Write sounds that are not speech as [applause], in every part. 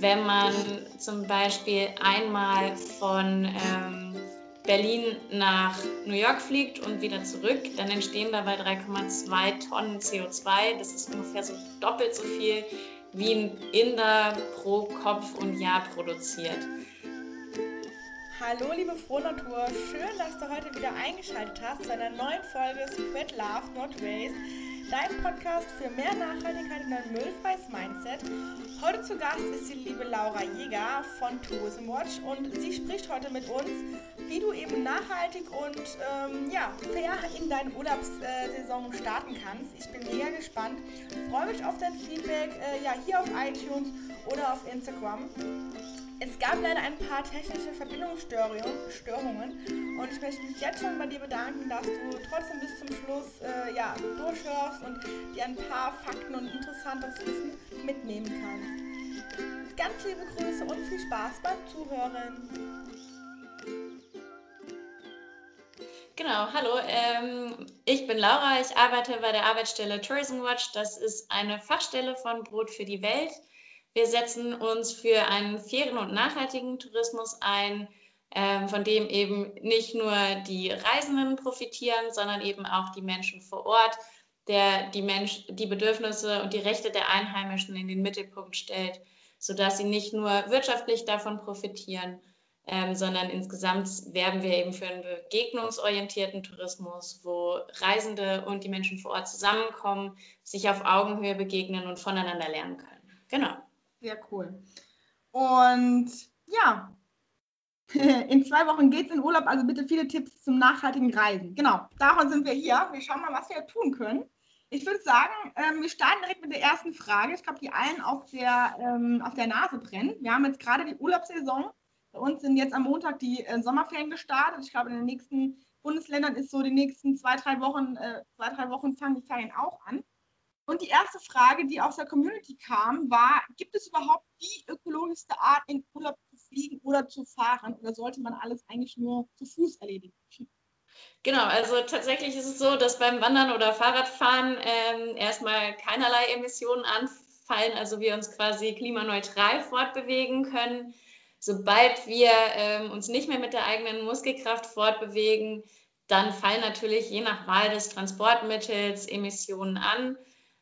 wenn man zum Beispiel einmal von ähm, Berlin nach New York fliegt und wieder zurück, dann entstehen dabei 3,2 Tonnen CO2. Das ist ungefähr so doppelt so viel, wie ein Inder pro Kopf und Jahr produziert. Hallo liebe Frohnatur, schön, dass du heute wieder eingeschaltet hast zu einer neuen Folge Spread Love Not Waste dein Podcast für mehr Nachhaltigkeit und ein müllfreies Mindset. Heute zu Gast ist die liebe Laura Jäger von Tourism Watch und sie spricht heute mit uns, wie du eben nachhaltig und ähm, ja, fair in deine Urlaubssaison starten kannst. Ich bin mega gespannt, freue mich auf dein Feedback äh, ja, hier auf iTunes oder auf Instagram. Es gab leider ein paar technische Verbindungsstörungen und ich möchte mich jetzt schon bei dir bedanken, dass du trotzdem bis zum Schluss äh, ja, durchhörst und dir ein paar Fakten und interessantes Wissen mitnehmen kannst. Ganz liebe Grüße und viel Spaß beim Zuhören. Genau, hallo. Ähm, ich bin Laura. Ich arbeite bei der Arbeitsstelle Tourism Watch. Das ist eine Fachstelle von Brot für die Welt. Wir setzen uns für einen fairen und nachhaltigen Tourismus ein, ähm, von dem eben nicht nur die Reisenden profitieren, sondern eben auch die Menschen vor Ort, der die, Mensch, die Bedürfnisse und die Rechte der Einheimischen in den Mittelpunkt stellt, sodass sie nicht nur wirtschaftlich davon profitieren, ähm, sondern insgesamt werben wir eben für einen begegnungsorientierten Tourismus, wo Reisende und die Menschen vor Ort zusammenkommen, sich auf Augenhöhe begegnen und voneinander lernen können. Genau. Sehr cool. Und ja, [laughs] in zwei Wochen geht es in Urlaub, also bitte viele Tipps zum nachhaltigen Reisen. Genau, davon sind wir hier. Wir schauen mal, was wir tun können. Ich würde sagen, ähm, wir starten direkt mit der ersten Frage. Ich glaube, die allen auf der, ähm, auf der Nase brennen. Wir haben jetzt gerade die Urlaubssaison. Bei uns sind jetzt am Montag die äh, Sommerferien gestartet. Ich glaube, in den nächsten Bundesländern ist so die nächsten zwei, drei Wochen, äh, zwei, drei Wochen fangen die Ferien auch an. Und die erste Frage, die aus der Community kam, war, gibt es überhaupt die ökologischste Art, in Urlaub zu fliegen oder zu fahren? Oder sollte man alles eigentlich nur zu Fuß erledigen? Genau, also tatsächlich ist es so, dass beim Wandern oder Fahrradfahren ähm, erstmal keinerlei Emissionen anfallen, also wir uns quasi klimaneutral fortbewegen können. Sobald wir ähm, uns nicht mehr mit der eigenen Muskelkraft fortbewegen, dann fallen natürlich je nach Wahl des Transportmittels Emissionen an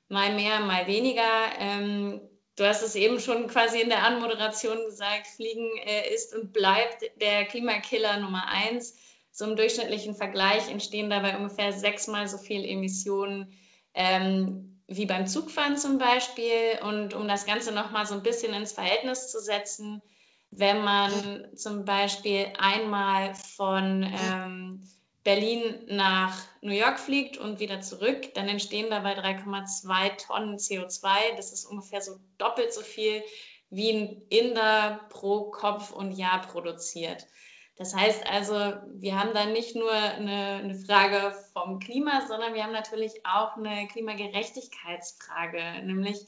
mal mehr, mal weniger. Ähm, du hast es eben schon quasi in der Anmoderation gesagt, Fliegen äh, ist und bleibt der Klimakiller Nummer eins. So im durchschnittlichen Vergleich entstehen dabei ungefähr sechsmal so viel Emissionen ähm, wie beim Zugfahren zum Beispiel. Und um das Ganze nochmal so ein bisschen ins Verhältnis zu setzen, wenn man zum Beispiel einmal von ähm, Berlin nach New York fliegt und wieder zurück, dann entstehen dabei 3,2 Tonnen CO2. Das ist ungefähr so doppelt so viel, wie ein Inder pro Kopf und Jahr produziert. Das heißt also, wir haben da nicht nur eine, eine, Frage vom Klima, sondern wir haben natürlich auch eine Klimagerechtigkeitsfrage, nämlich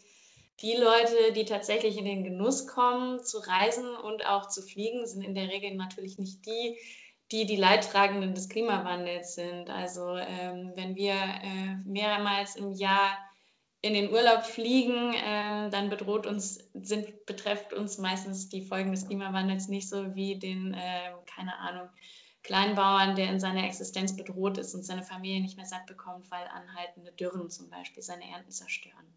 die Leute, die tatsächlich in den Genuss kommen, zu reisen und auch zu fliegen, sind in der Regel natürlich nicht die, die die Leidtragenden des Klimawandels sind. Also ähm, wenn wir äh, mehrmals im Jahr in den Urlaub fliegen, äh, dann bedroht uns, sind, betrifft uns meistens die Folgen des Klimawandels nicht so wie den, äh, keine Ahnung, Kleinbauern, der in seiner Existenz bedroht ist und seine Familie nicht mehr satt bekommt, weil anhaltende Dürren zum Beispiel seine Ernten zerstören.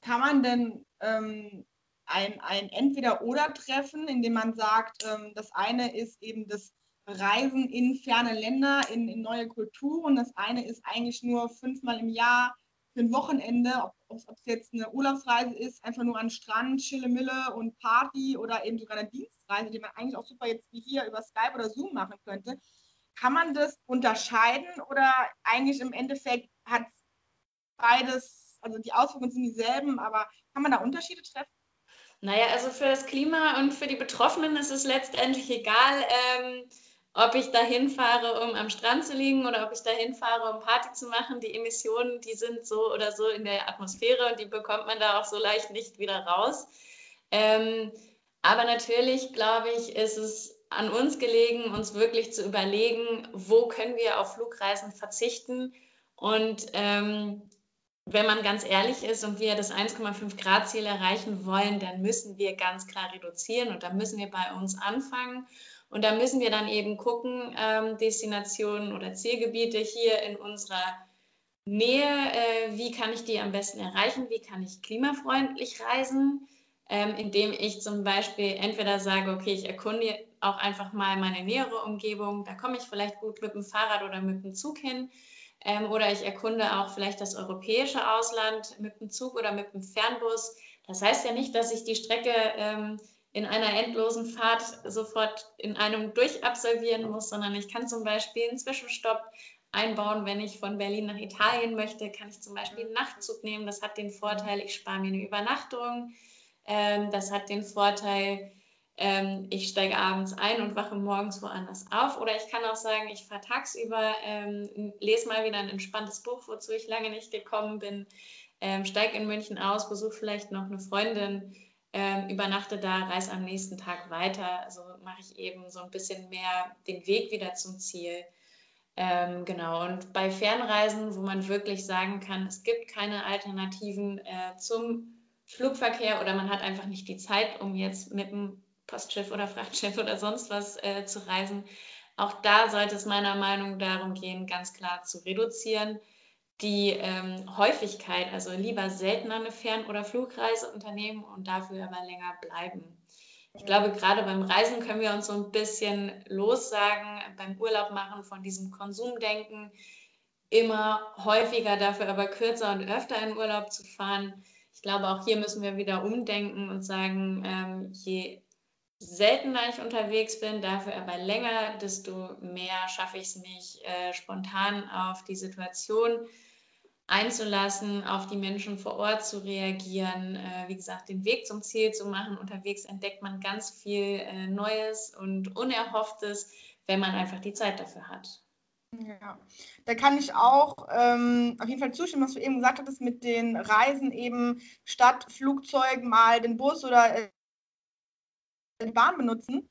Kann man denn ähm, ein, ein Entweder-Oder-Treffen, in dem man sagt, ähm, das eine ist eben das Reisen in ferne Länder, in, in neue Kulturen. Das eine ist eigentlich nur fünfmal im Jahr für ein Wochenende, ob es jetzt eine Urlaubsreise ist, einfach nur an Strand, Chille-Mille und Party oder eben sogar eine Dienstreise, die man eigentlich auch super jetzt wie hier über Skype oder Zoom machen könnte. Kann man das unterscheiden oder eigentlich im Endeffekt hat beides, also die Auswirkungen sind dieselben, aber kann man da Unterschiede treffen? Naja, also für das Klima und für die Betroffenen ist es letztendlich egal, ähm, ob ich dahin fahre, um am Strand zu liegen oder ob ich dahin fahre, um Party zu machen. Die Emissionen, die sind so oder so in der Atmosphäre und die bekommt man da auch so leicht nicht wieder raus. Ähm, aber natürlich, glaube ich, ist es an uns gelegen, uns wirklich zu überlegen, wo können wir auf Flugreisen verzichten und ähm, wenn man ganz ehrlich ist und wir das 1,5 Grad Ziel erreichen wollen, dann müssen wir ganz klar reduzieren und da müssen wir bei uns anfangen. Und da müssen wir dann eben gucken, ähm, Destinationen oder Zielgebiete hier in unserer Nähe, äh, wie kann ich die am besten erreichen, wie kann ich klimafreundlich reisen, ähm, indem ich zum Beispiel entweder sage, okay, ich erkunde auch einfach mal meine nähere Umgebung, da komme ich vielleicht gut mit dem Fahrrad oder mit dem Zug hin. Ähm, oder ich erkunde auch vielleicht das europäische Ausland mit dem Zug oder mit dem Fernbus. Das heißt ja nicht, dass ich die Strecke ähm, in einer endlosen Fahrt sofort in einem durchabsolvieren muss, sondern ich kann zum Beispiel einen Zwischenstopp einbauen, wenn ich von Berlin nach Italien möchte, kann ich zum Beispiel einen Nachtzug nehmen. Das hat den Vorteil, ich spare mir eine Übernachtung. Ähm, das hat den Vorteil, ähm, ich steige abends ein und wache morgens woanders auf. Oder ich kann auch sagen, ich fahre tagsüber, ähm, lese mal wieder ein entspanntes Buch, wozu ich lange nicht gekommen bin, ähm, steige in München aus, besuche vielleicht noch eine Freundin, ähm, übernachte da, reise am nächsten Tag weiter. Also mache ich eben so ein bisschen mehr den Weg wieder zum Ziel. Ähm, genau, und bei Fernreisen, wo man wirklich sagen kann, es gibt keine Alternativen äh, zum Flugverkehr oder man hat einfach nicht die Zeit, um jetzt mit dem Postschiff oder [laughs] Frachtschiff oder sonst was äh, zu reisen. Auch da sollte es meiner Meinung nach darum gehen, ganz klar zu reduzieren. Die ähm, Häufigkeit, also lieber seltener eine Fern- oder Flugreise unternehmen und dafür aber länger bleiben. Ich glaube, gerade beim Reisen können wir uns so ein bisschen lossagen, beim Urlaub machen von diesem Konsumdenken, immer häufiger, dafür aber kürzer und öfter in Urlaub zu fahren. Ich glaube, auch hier müssen wir wieder umdenken und sagen, ähm, je seltener ich unterwegs bin, dafür aber länger, desto mehr schaffe ich es mich, äh, spontan auf die Situation einzulassen, auf die Menschen vor Ort zu reagieren, äh, wie gesagt, den Weg zum Ziel zu machen. Unterwegs entdeckt man ganz viel äh, Neues und Unerhofftes, wenn man einfach die Zeit dafür hat. Ja, da kann ich auch ähm, auf jeden Fall zustimmen, was du eben gesagt hattest, mit den Reisen eben statt Flugzeug mal den Bus oder äh, die Bahn benutzen.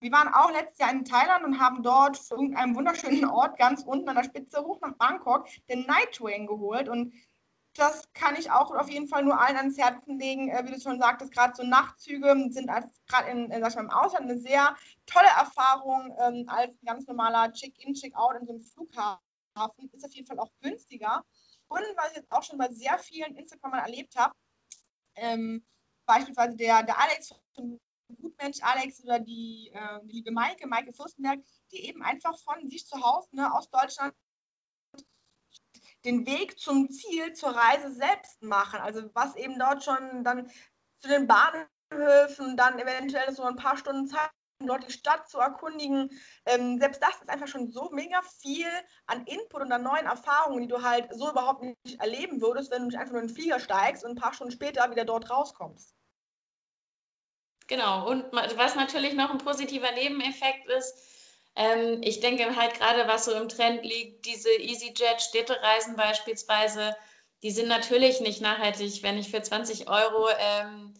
Wir waren auch letztes Jahr in Thailand und haben dort für irgendeinen wunderschönen Ort ganz unten an der Spitze hoch nach Bangkok den Night Train geholt. Und das kann ich auch auf jeden Fall nur allen ans Herzen legen. Äh, wie du schon sagtest, gerade so Nachtzüge sind gerade in, in, im Ausland eine sehr tolle Erfahrung ähm, als ganz normaler Check-in, Check-out in so einem Flughafen. Ist auf jeden Fall auch günstiger. Und was ich jetzt auch schon bei sehr vielen Instagramern erlebt habe, ähm, beispielsweise der, der Alex von Gutmensch Alex oder die, äh, die liebe Maike, Maike Fürstenberg, die eben einfach von sich zu Hause ne, aus Deutschland den Weg zum Ziel, zur Reise selbst machen. Also was eben dort schon dann zu den Bahnhöfen, dann eventuell so ein paar Stunden Zeit, um dort die Stadt zu erkundigen. Ähm, selbst das ist einfach schon so mega viel an Input und an neuen Erfahrungen, die du halt so überhaupt nicht erleben würdest, wenn du nicht einfach nur in den Flieger steigst und ein paar Stunden später wieder dort rauskommst. Genau, und was natürlich noch ein positiver Nebeneffekt ist, ähm, ich denke halt gerade, was so im Trend liegt, diese EasyJet-Städtereisen beispielsweise, die sind natürlich nicht nachhaltig. Wenn ich für 20 Euro ähm,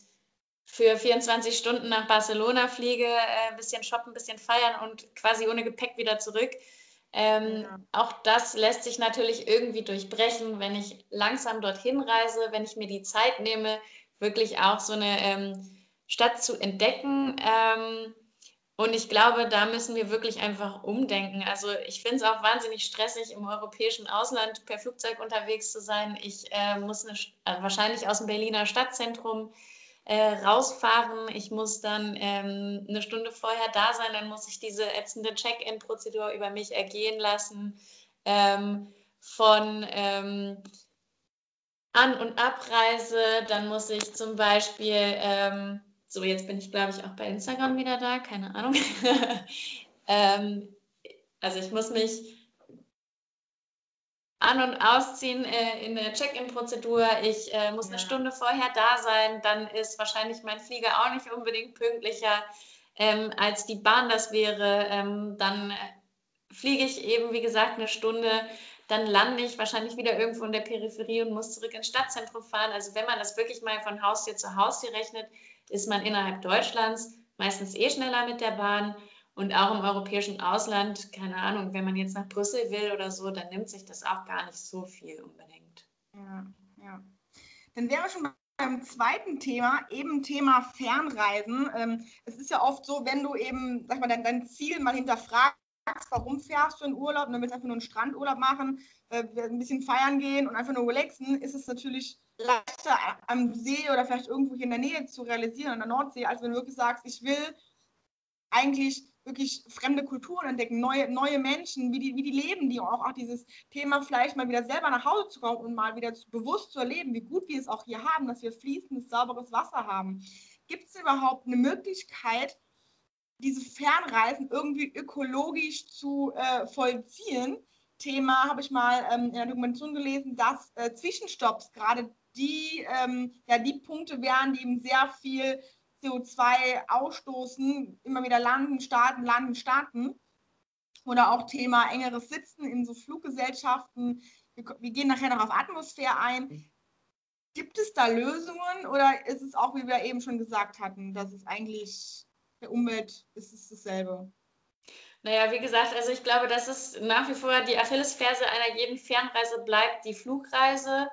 für 24 Stunden nach Barcelona fliege, äh, ein bisschen shoppen, ein bisschen feiern und quasi ohne Gepäck wieder zurück. Ähm, ja. Auch das lässt sich natürlich irgendwie durchbrechen, wenn ich langsam dorthin reise, wenn ich mir die Zeit nehme, wirklich auch so eine ähm, Stadt zu entdecken. Ähm, und ich glaube, da müssen wir wirklich einfach umdenken. Also ich finde es auch wahnsinnig stressig, im europäischen Ausland per Flugzeug unterwegs zu sein. Ich äh, muss eine, äh, wahrscheinlich aus dem Berliner Stadtzentrum äh, rausfahren. Ich muss dann ähm, eine Stunde vorher da sein. Dann muss ich diese ätzende Check-in-Prozedur über mich ergehen lassen. Ähm, von ähm, An- und Abreise. Dann muss ich zum Beispiel ähm, so, jetzt bin ich, glaube ich, auch bei Instagram wieder da, keine Ahnung. [laughs] ähm, also ich muss mich an- und ausziehen äh, in der Check-in-Prozedur. Ich äh, muss ja. eine Stunde vorher da sein. Dann ist wahrscheinlich mein Flieger auch nicht unbedingt pünktlicher, ähm, als die Bahn das wäre. Ähm, dann äh, fliege ich eben, wie gesagt, eine Stunde. Dann lande ich wahrscheinlich wieder irgendwo in der Peripherie und muss zurück ins Stadtzentrum fahren. Also wenn man das wirklich mal von Haustür zu Haustür rechnet, ist man innerhalb Deutschlands meistens eh schneller mit der Bahn und auch im europäischen Ausland, keine Ahnung, wenn man jetzt nach Brüssel will oder so, dann nimmt sich das auch gar nicht so viel unbedingt. Ja, ja. Dann wäre schon beim zweiten Thema, eben Thema Fernreisen. Ähm, es ist ja oft so, wenn du eben, sag mal, dein Ziel mal hinterfragst, warum fährst du in Urlaub und dann willst du einfach nur einen Strandurlaub machen, äh, ein bisschen feiern gehen und einfach nur relaxen, ist es natürlich leichter am See oder vielleicht irgendwo hier in der Nähe zu realisieren, an der Nordsee, als wenn du wirklich sagst, ich will eigentlich wirklich fremde Kulturen entdecken, neue, neue Menschen, wie die, wie die leben, die auch, auch dieses Thema vielleicht mal wieder selber nach Hause zu kommen und mal wieder bewusst zu erleben, wie gut wir es auch hier haben, dass wir fließendes, sauberes Wasser haben. Gibt es überhaupt eine Möglichkeit, diese Fernreisen irgendwie ökologisch zu äh, vollziehen? Thema habe ich mal ähm, in der Dokumentation gelesen, dass äh, Zwischenstopps gerade die, ähm, ja, die Punkte wären, die eben sehr viel CO2 ausstoßen, immer wieder landen, starten, landen, starten. Oder auch Thema engeres Sitzen in so Fluggesellschaften. Wir, wir gehen nachher noch auf Atmosphäre ein. Gibt es da Lösungen oder ist es auch, wie wir eben schon gesagt hatten, dass es eigentlich der Umwelt ist es dasselbe? Naja, wie gesagt, also ich glaube, dass es nach wie vor die Achillesferse einer jeden Fernreise bleibt, die Flugreise.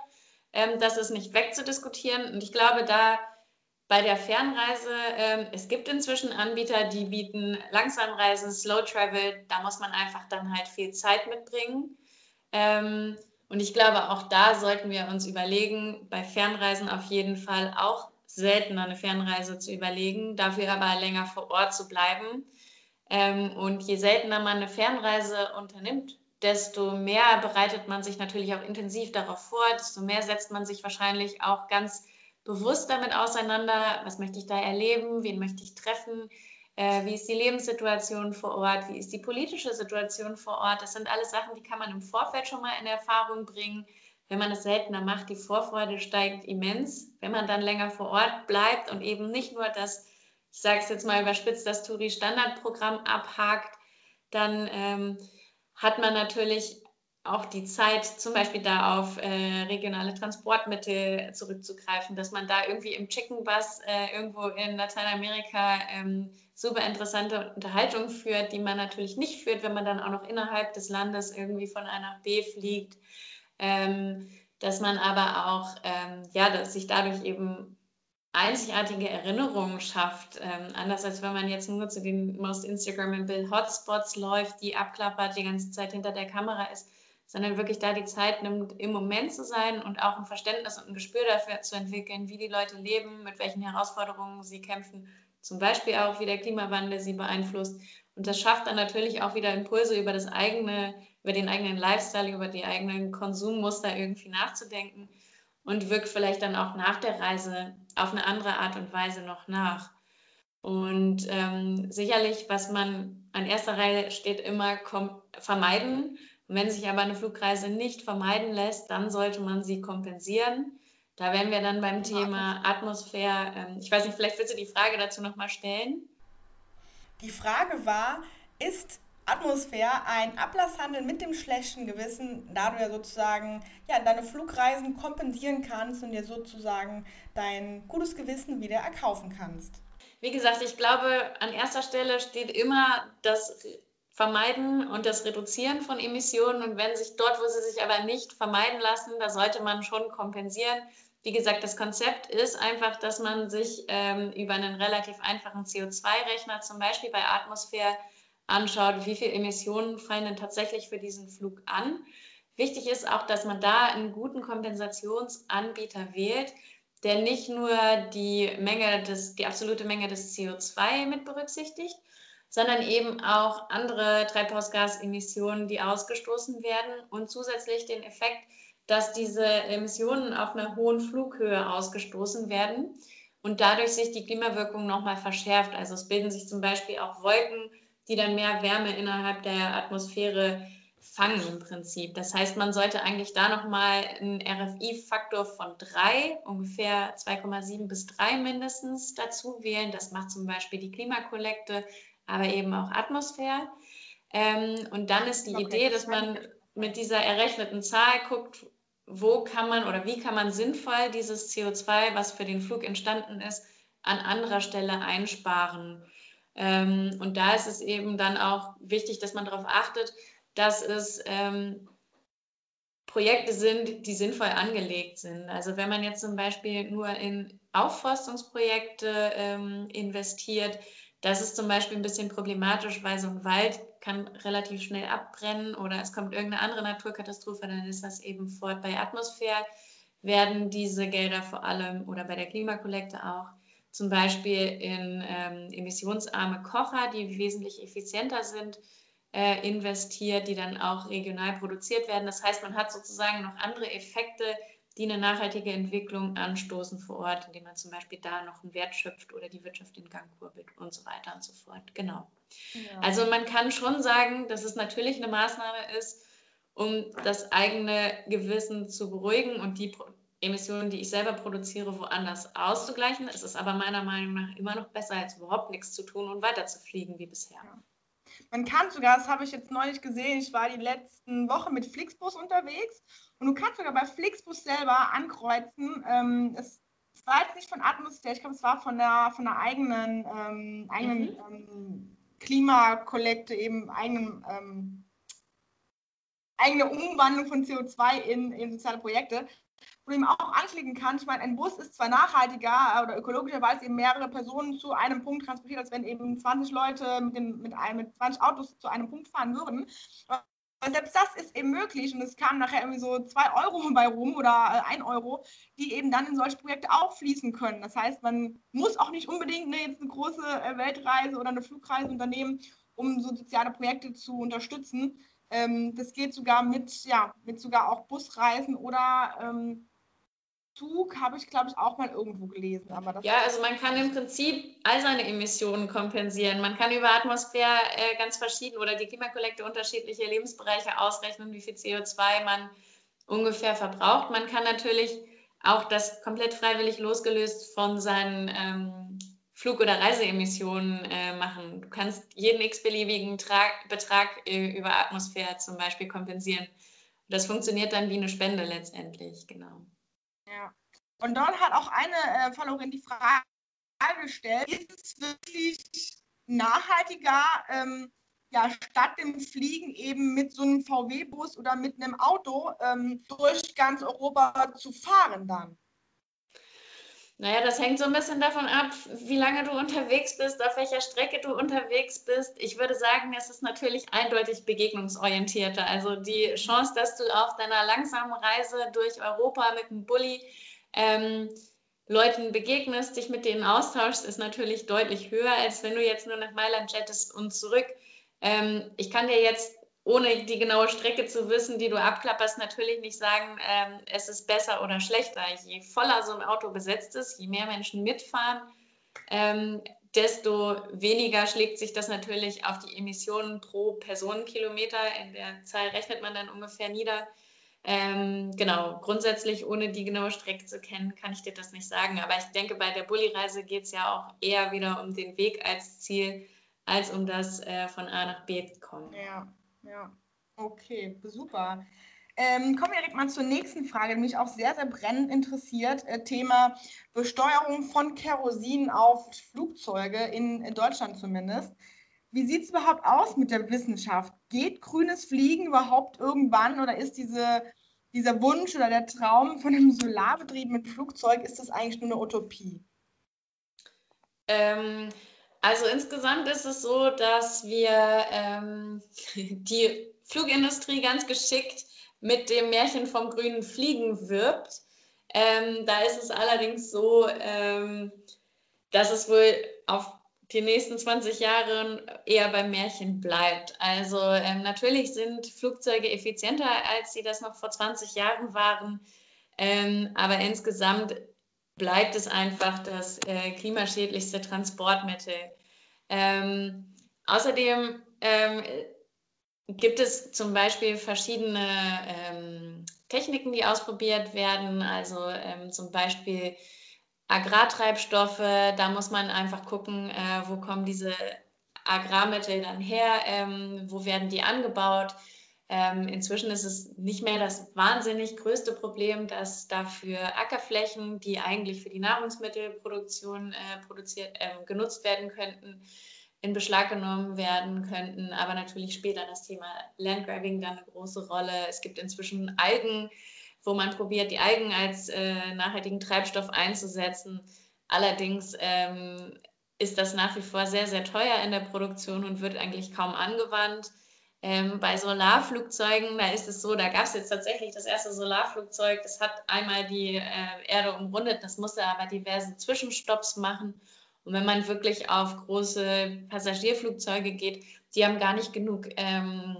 Ähm, das ist nicht wegzudiskutieren. Und ich glaube, da bei der Fernreise, ähm, es gibt inzwischen Anbieter, die bieten Langsamreisen, Slow Travel. Da muss man einfach dann halt viel Zeit mitbringen. Ähm, und ich glaube, auch da sollten wir uns überlegen, bei Fernreisen auf jeden Fall auch seltener eine Fernreise zu überlegen, dafür aber länger vor Ort zu bleiben. Ähm, und je seltener man eine Fernreise unternimmt, desto mehr bereitet man sich natürlich auch intensiv darauf vor, desto mehr setzt man sich wahrscheinlich auch ganz bewusst damit auseinander, was möchte ich da erleben, wen möchte ich treffen, äh, wie ist die Lebenssituation vor Ort, wie ist die politische Situation vor Ort. Das sind alles Sachen, die kann man im Vorfeld schon mal in Erfahrung bringen. Wenn man es seltener macht, die Vorfreude steigt immens. Wenn man dann länger vor Ort bleibt und eben nicht nur das, ich sage es jetzt mal überspitzt, das Touri-Standardprogramm abhakt, dann ähm, hat man natürlich auch die Zeit, zum Beispiel da auf äh, regionale Transportmittel zurückzugreifen, dass man da irgendwie im Chicken Bus äh, irgendwo in Lateinamerika ähm, super interessante Unterhaltungen führt, die man natürlich nicht führt, wenn man dann auch noch innerhalb des Landes irgendwie von A nach B fliegt. Ähm, dass man aber auch, ähm, ja, dass sich dadurch eben einzigartige Erinnerungen schafft. Ähm, anders als wenn man jetzt nur zu den Most Instagrammable Hotspots läuft, die abklappert, die ganze Zeit hinter der Kamera ist sondern wirklich da die Zeit nimmt, im Moment zu sein und auch ein Verständnis und ein Gespür dafür zu entwickeln, wie die Leute leben, mit welchen Herausforderungen sie kämpfen, zum Beispiel auch, wie der Klimawandel sie beeinflusst. Und das schafft dann natürlich auch wieder Impulse über das eigene, über den eigenen Lifestyle, über die eigenen Konsummuster irgendwie nachzudenken und wirkt vielleicht dann auch nach der Reise auf eine andere Art und Weise noch nach. Und ähm, sicherlich, was man an erster Reihe steht, immer vermeiden wenn sich aber eine Flugreise nicht vermeiden lässt, dann sollte man sie kompensieren. Da wären wir dann beim Thema Atmosphäre. Ähm, ich weiß nicht, vielleicht willst du die Frage dazu nochmal stellen? Die Frage war, ist Atmosphäre ein Ablasshandel mit dem schlechten Gewissen, da du ja sozusagen ja, deine Flugreisen kompensieren kannst und dir sozusagen dein gutes Gewissen wieder erkaufen kannst? Wie gesagt, ich glaube, an erster Stelle steht immer das vermeiden und das Reduzieren von Emissionen. Und wenn sich dort, wo sie sich aber nicht vermeiden lassen, da sollte man schon kompensieren. Wie gesagt, das Konzept ist einfach, dass man sich ähm, über einen relativ einfachen CO2-Rechner, zum Beispiel bei Atmosphäre, anschaut, wie viele Emissionen fallen denn tatsächlich für diesen Flug an. Wichtig ist auch, dass man da einen guten Kompensationsanbieter wählt, der nicht nur die Menge des, die absolute Menge des CO2 mit berücksichtigt, sondern eben auch andere Treibhausgasemissionen, die ausgestoßen werden und zusätzlich den Effekt, dass diese Emissionen auf einer hohen Flughöhe ausgestoßen werden und dadurch sich die Klimawirkung nochmal verschärft. Also es bilden sich zum Beispiel auch Wolken, die dann mehr Wärme innerhalb der Atmosphäre fangen im Prinzip. Das heißt, man sollte eigentlich da nochmal einen RFI-Faktor von 3, ungefähr 2,7 bis 3 mindestens dazu wählen. Das macht zum Beispiel die Klimakollekte aber eben auch Atmosphäre. Ähm, und dann ist die okay, Idee, dass man mit dieser errechneten Zahl guckt, wo kann man oder wie kann man sinnvoll dieses CO2, was für den Flug entstanden ist, an anderer Stelle einsparen. Ähm, und da ist es eben dann auch wichtig, dass man darauf achtet, dass es ähm, Projekte sind, die sinnvoll angelegt sind. Also wenn man jetzt zum Beispiel nur in Aufforstungsprojekte ähm, investiert, das ist zum Beispiel ein bisschen problematisch, weil so ein Wald kann relativ schnell abbrennen oder es kommt irgendeine andere Naturkatastrophe, dann ist das eben fort. Bei Atmosphäre werden diese Gelder vor allem oder bei der Klimakollekte auch zum Beispiel in ähm, emissionsarme Kocher, die wesentlich effizienter sind, äh, investiert, die dann auch regional produziert werden. Das heißt, man hat sozusagen noch andere Effekte, die eine nachhaltige Entwicklung anstoßen vor Ort, indem man zum Beispiel da noch einen Wert schöpft oder die Wirtschaft in Gang kurbelt und so weiter und so fort. Genau. Ja. Also man kann schon sagen, dass es natürlich eine Maßnahme ist, um das eigene Gewissen zu beruhigen und die Emissionen, die ich selber produziere, woanders auszugleichen. Es ist aber meiner Meinung nach immer noch besser, als überhaupt nichts zu tun und weiter zu fliegen wie bisher. Ja. Man kann sogar, das habe ich jetzt neulich gesehen, ich war die letzten Woche mit Flixbus unterwegs und du kannst sogar bei Flixbus selber ankreuzen. Ähm, es war jetzt nicht von Atmosphäre, ich glaube, es war von der, von der eigenen, ähm, eigenen mhm. ähm, Klimakollekte, eben eigenen, ähm, eigene Umwandlung von CO2 in, in soziale Projekte wo du eben auch anklicken kannst. Ich meine, ein Bus ist zwar nachhaltiger oder ökologischer, weil es eben mehrere Personen zu einem Punkt transportiert, als wenn eben 20 Leute mit, den, mit, einem, mit 20 Autos zu einem Punkt fahren würden. Aber selbst das ist eben möglich und es kamen nachher irgendwie so 2 Euro [laughs] bei rum oder 1 äh, Euro, die eben dann in solche Projekte auch fließen können. Das heißt, man muss auch nicht unbedingt eine, jetzt eine große äh, Weltreise oder eine Flugreise unternehmen, um so soziale Projekte zu unterstützen. Ähm, das geht sogar mit, ja, mit sogar auch Busreisen oder ähm, Zug habe ich, glaube ich, auch mal irgendwo gelesen. Aber ja, also man kann im Prinzip all seine Emissionen kompensieren. Man kann über Atmosphäre äh, ganz verschieden oder die Klimakollekte unterschiedliche Lebensbereiche ausrechnen, wie viel CO2 man ungefähr verbraucht. Man kann natürlich auch das komplett freiwillig losgelöst von seinen ähm, Flug- oder Reiseemissionen äh, machen. Du kannst jeden x-beliebigen Betrag äh, über Atmosphäre zum Beispiel kompensieren. Das funktioniert dann wie eine Spende letztendlich, genau. Ja. Und dann hat auch eine äh, Followerin die Frage gestellt, ist es wirklich nachhaltiger, ähm, ja, statt dem Fliegen eben mit so einem VW-Bus oder mit einem Auto ähm, durch ganz Europa zu fahren dann? Naja, das hängt so ein bisschen davon ab, wie lange du unterwegs bist, auf welcher Strecke du unterwegs bist. Ich würde sagen, es ist natürlich eindeutig begegnungsorientierter. Also die Chance, dass du auf deiner langsamen Reise durch Europa mit einem Bulli ähm, Leuten begegnest, dich mit denen austauschst, ist natürlich deutlich höher, als wenn du jetzt nur nach Mailand jettest und zurück. Ähm, ich kann dir jetzt ohne die genaue Strecke zu wissen, die du abklapperst, natürlich nicht sagen, ähm, es ist besser oder schlechter. Je voller so ein Auto besetzt ist, je mehr Menschen mitfahren, ähm, desto weniger schlägt sich das natürlich auf die Emissionen pro Personenkilometer. In der Zahl rechnet man dann ungefähr nieder. Ähm, genau, grundsätzlich, ohne die genaue Strecke zu kennen, kann ich dir das nicht sagen. Aber ich denke, bei der Bulli-Reise geht es ja auch eher wieder um den Weg als Ziel, als um das äh, von A nach B zu kommen. Ja. Ja, okay, super. Ähm, kommen wir direkt mal zur nächsten Frage, die mich auch sehr, sehr brennend interessiert. Äh, Thema Besteuerung von Kerosin auf Flugzeuge, in, in Deutschland zumindest. Wie sieht es überhaupt aus mit der Wissenschaft? Geht grünes Fliegen überhaupt irgendwann oder ist diese, dieser Wunsch oder der Traum von einem solarbetriebenen Flugzeug, ist das eigentlich nur eine Utopie? Ähm, also insgesamt ist es so, dass wir ähm, [laughs] die Flugindustrie ganz geschickt mit dem Märchen vom grünen Fliegen wirbt. Ähm, da ist es allerdings so, ähm, dass es wohl auf die nächsten 20 Jahre eher beim Märchen bleibt. Also ähm, natürlich sind Flugzeuge effizienter, als sie das noch vor 20 Jahren waren. Ähm, aber insgesamt bleibt es einfach das äh, klimaschädlichste Transportmittel. Ähm, außerdem ähm, gibt es zum Beispiel verschiedene ähm, Techniken, die ausprobiert werden, also ähm, zum Beispiel Agrartreibstoffe. Da muss man einfach gucken, äh, wo kommen diese Agrarmittel dann her, ähm, wo werden die angebaut ähm, inzwischen ist es nicht mehr das wahnsinnig größte Problem, dass dafür Ackerflächen, die eigentlich für die Nahrungsmittelproduktion äh, produziert, äh, genutzt werden könnten, in Beschlag genommen werden könnten. Aber natürlich dann das Thema Landgrabbing dann eine große Rolle. Es gibt inzwischen Algen, wo man probiert, die Algen als äh, nachhaltigen Treibstoff einzusetzen. Allerdings ähm, ist das nach wie vor sehr, sehr teuer in der Produktion und wird eigentlich kaum angewandt. Ähm, bei Solarflugzeugen, da ist es so, da gab es jetzt tatsächlich das erste Solarflugzeug, das hat einmal die äh, Erde umrundet, das musste aber diverse Zwischenstopps machen. Und wenn man wirklich auf große Passagierflugzeuge geht, die haben gar nicht genug ähm,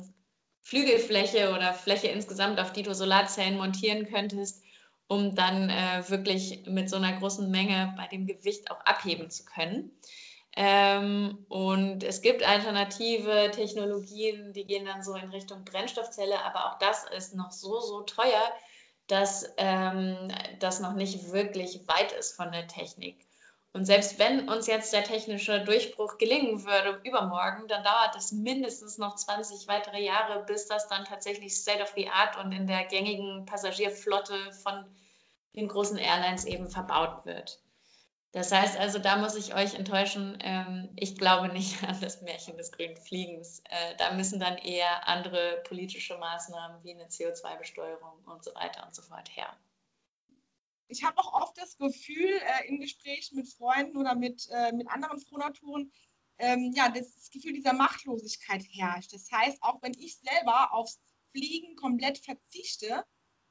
Flügelfläche oder Fläche insgesamt, auf die du Solarzellen montieren könntest, um dann äh, wirklich mit so einer großen Menge bei dem Gewicht auch abheben zu können. Ähm, und es gibt alternative Technologien, die gehen dann so in Richtung Brennstoffzelle, aber auch das ist noch so, so teuer, dass ähm, das noch nicht wirklich weit ist von der Technik. Und selbst wenn uns jetzt der technische Durchbruch gelingen würde übermorgen, dann dauert es mindestens noch 20 weitere Jahre, bis das dann tatsächlich State of the Art und in der gängigen Passagierflotte von den großen Airlines eben verbaut wird. Das heißt also, da muss ich euch enttäuschen. Ähm, ich glaube nicht [laughs] an das Märchen des grünen Fliegens. Äh, da müssen dann eher andere politische Maßnahmen wie eine CO2-Besteuerung und so weiter und so fort her ich habe auch oft das Gefühl äh, in Gesprächen mit Freunden oder mit, äh, mit anderen Frohnaturen, ähm, ja, das Gefühl dieser Machtlosigkeit herrscht. Das heißt, auch wenn ich selber aufs Fliegen komplett verzichte,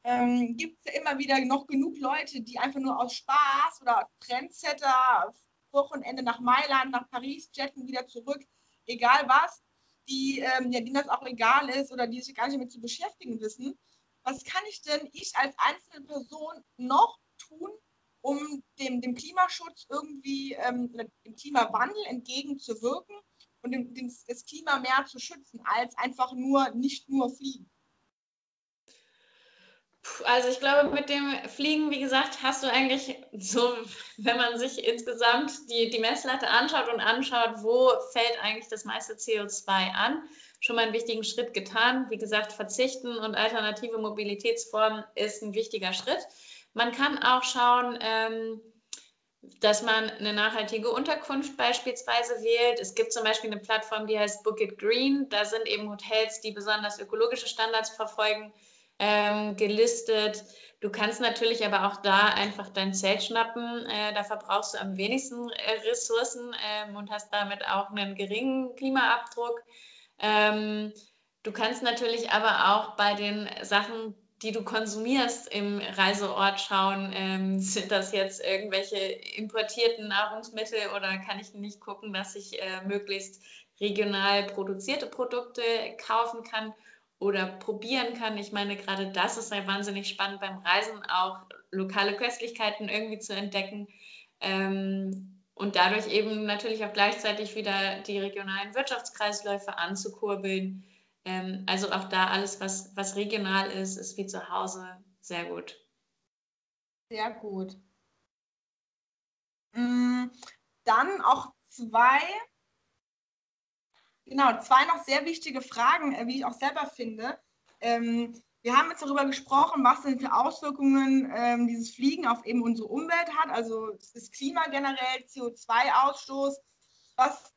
ähm, gibt es ja immer wieder noch genug Leute, die einfach nur aus Spaß oder Trendsetter, Wochenende nach Mailand, nach Paris, jetten wieder zurück, egal was, die, ähm, ja, denen das auch egal ist oder die sich gar nicht damit zu beschäftigen wissen. Was kann ich denn ich als einzelne Person noch tun, um dem, dem Klimaschutz irgendwie, ähm, dem Klimawandel entgegenzuwirken und dem, dem, das Klima mehr zu schützen, als einfach nur nicht nur fliegen? Also ich glaube, mit dem Fliegen, wie gesagt, hast du eigentlich so, wenn man sich insgesamt die, die Messlatte anschaut und anschaut, wo fällt eigentlich das meiste CO2 an, schon mal einen wichtigen Schritt getan. Wie gesagt, verzichten und alternative Mobilitätsformen ist ein wichtiger Schritt. Man kann auch schauen, ähm, dass man eine nachhaltige Unterkunft beispielsweise wählt. Es gibt zum Beispiel eine Plattform, die heißt Book It Green. Da sind eben Hotels, die besonders ökologische Standards verfolgen, ähm, gelistet. Du kannst natürlich aber auch da einfach dein Zelt schnappen. Äh, da verbrauchst du am wenigsten äh, Ressourcen ähm, und hast damit auch einen geringen Klimaabdruck. Ähm, du kannst natürlich aber auch bei den Sachen, die du konsumierst im Reiseort schauen, ähm, [laughs] sind das jetzt irgendwelche importierten Nahrungsmittel oder kann ich nicht gucken, dass ich äh, möglichst regional produzierte Produkte kaufen kann oder probieren kann. Ich meine, gerade das ist ja wahnsinnig spannend beim Reisen, auch lokale Köstlichkeiten irgendwie zu entdecken ähm, und dadurch eben natürlich auch gleichzeitig wieder die regionalen Wirtschaftskreisläufe anzukurbeln ähm, also auch da alles, was, was regional ist, ist wie zu Hause sehr gut. Sehr gut. Mm, dann auch zwei, genau, zwei noch sehr wichtige Fragen, äh, wie ich auch selber finde. Ähm, wir haben jetzt darüber gesprochen, was denn für Auswirkungen ähm, dieses Fliegen auf eben unsere Umwelt hat, also das Klima generell, CO2-Ausstoß. Was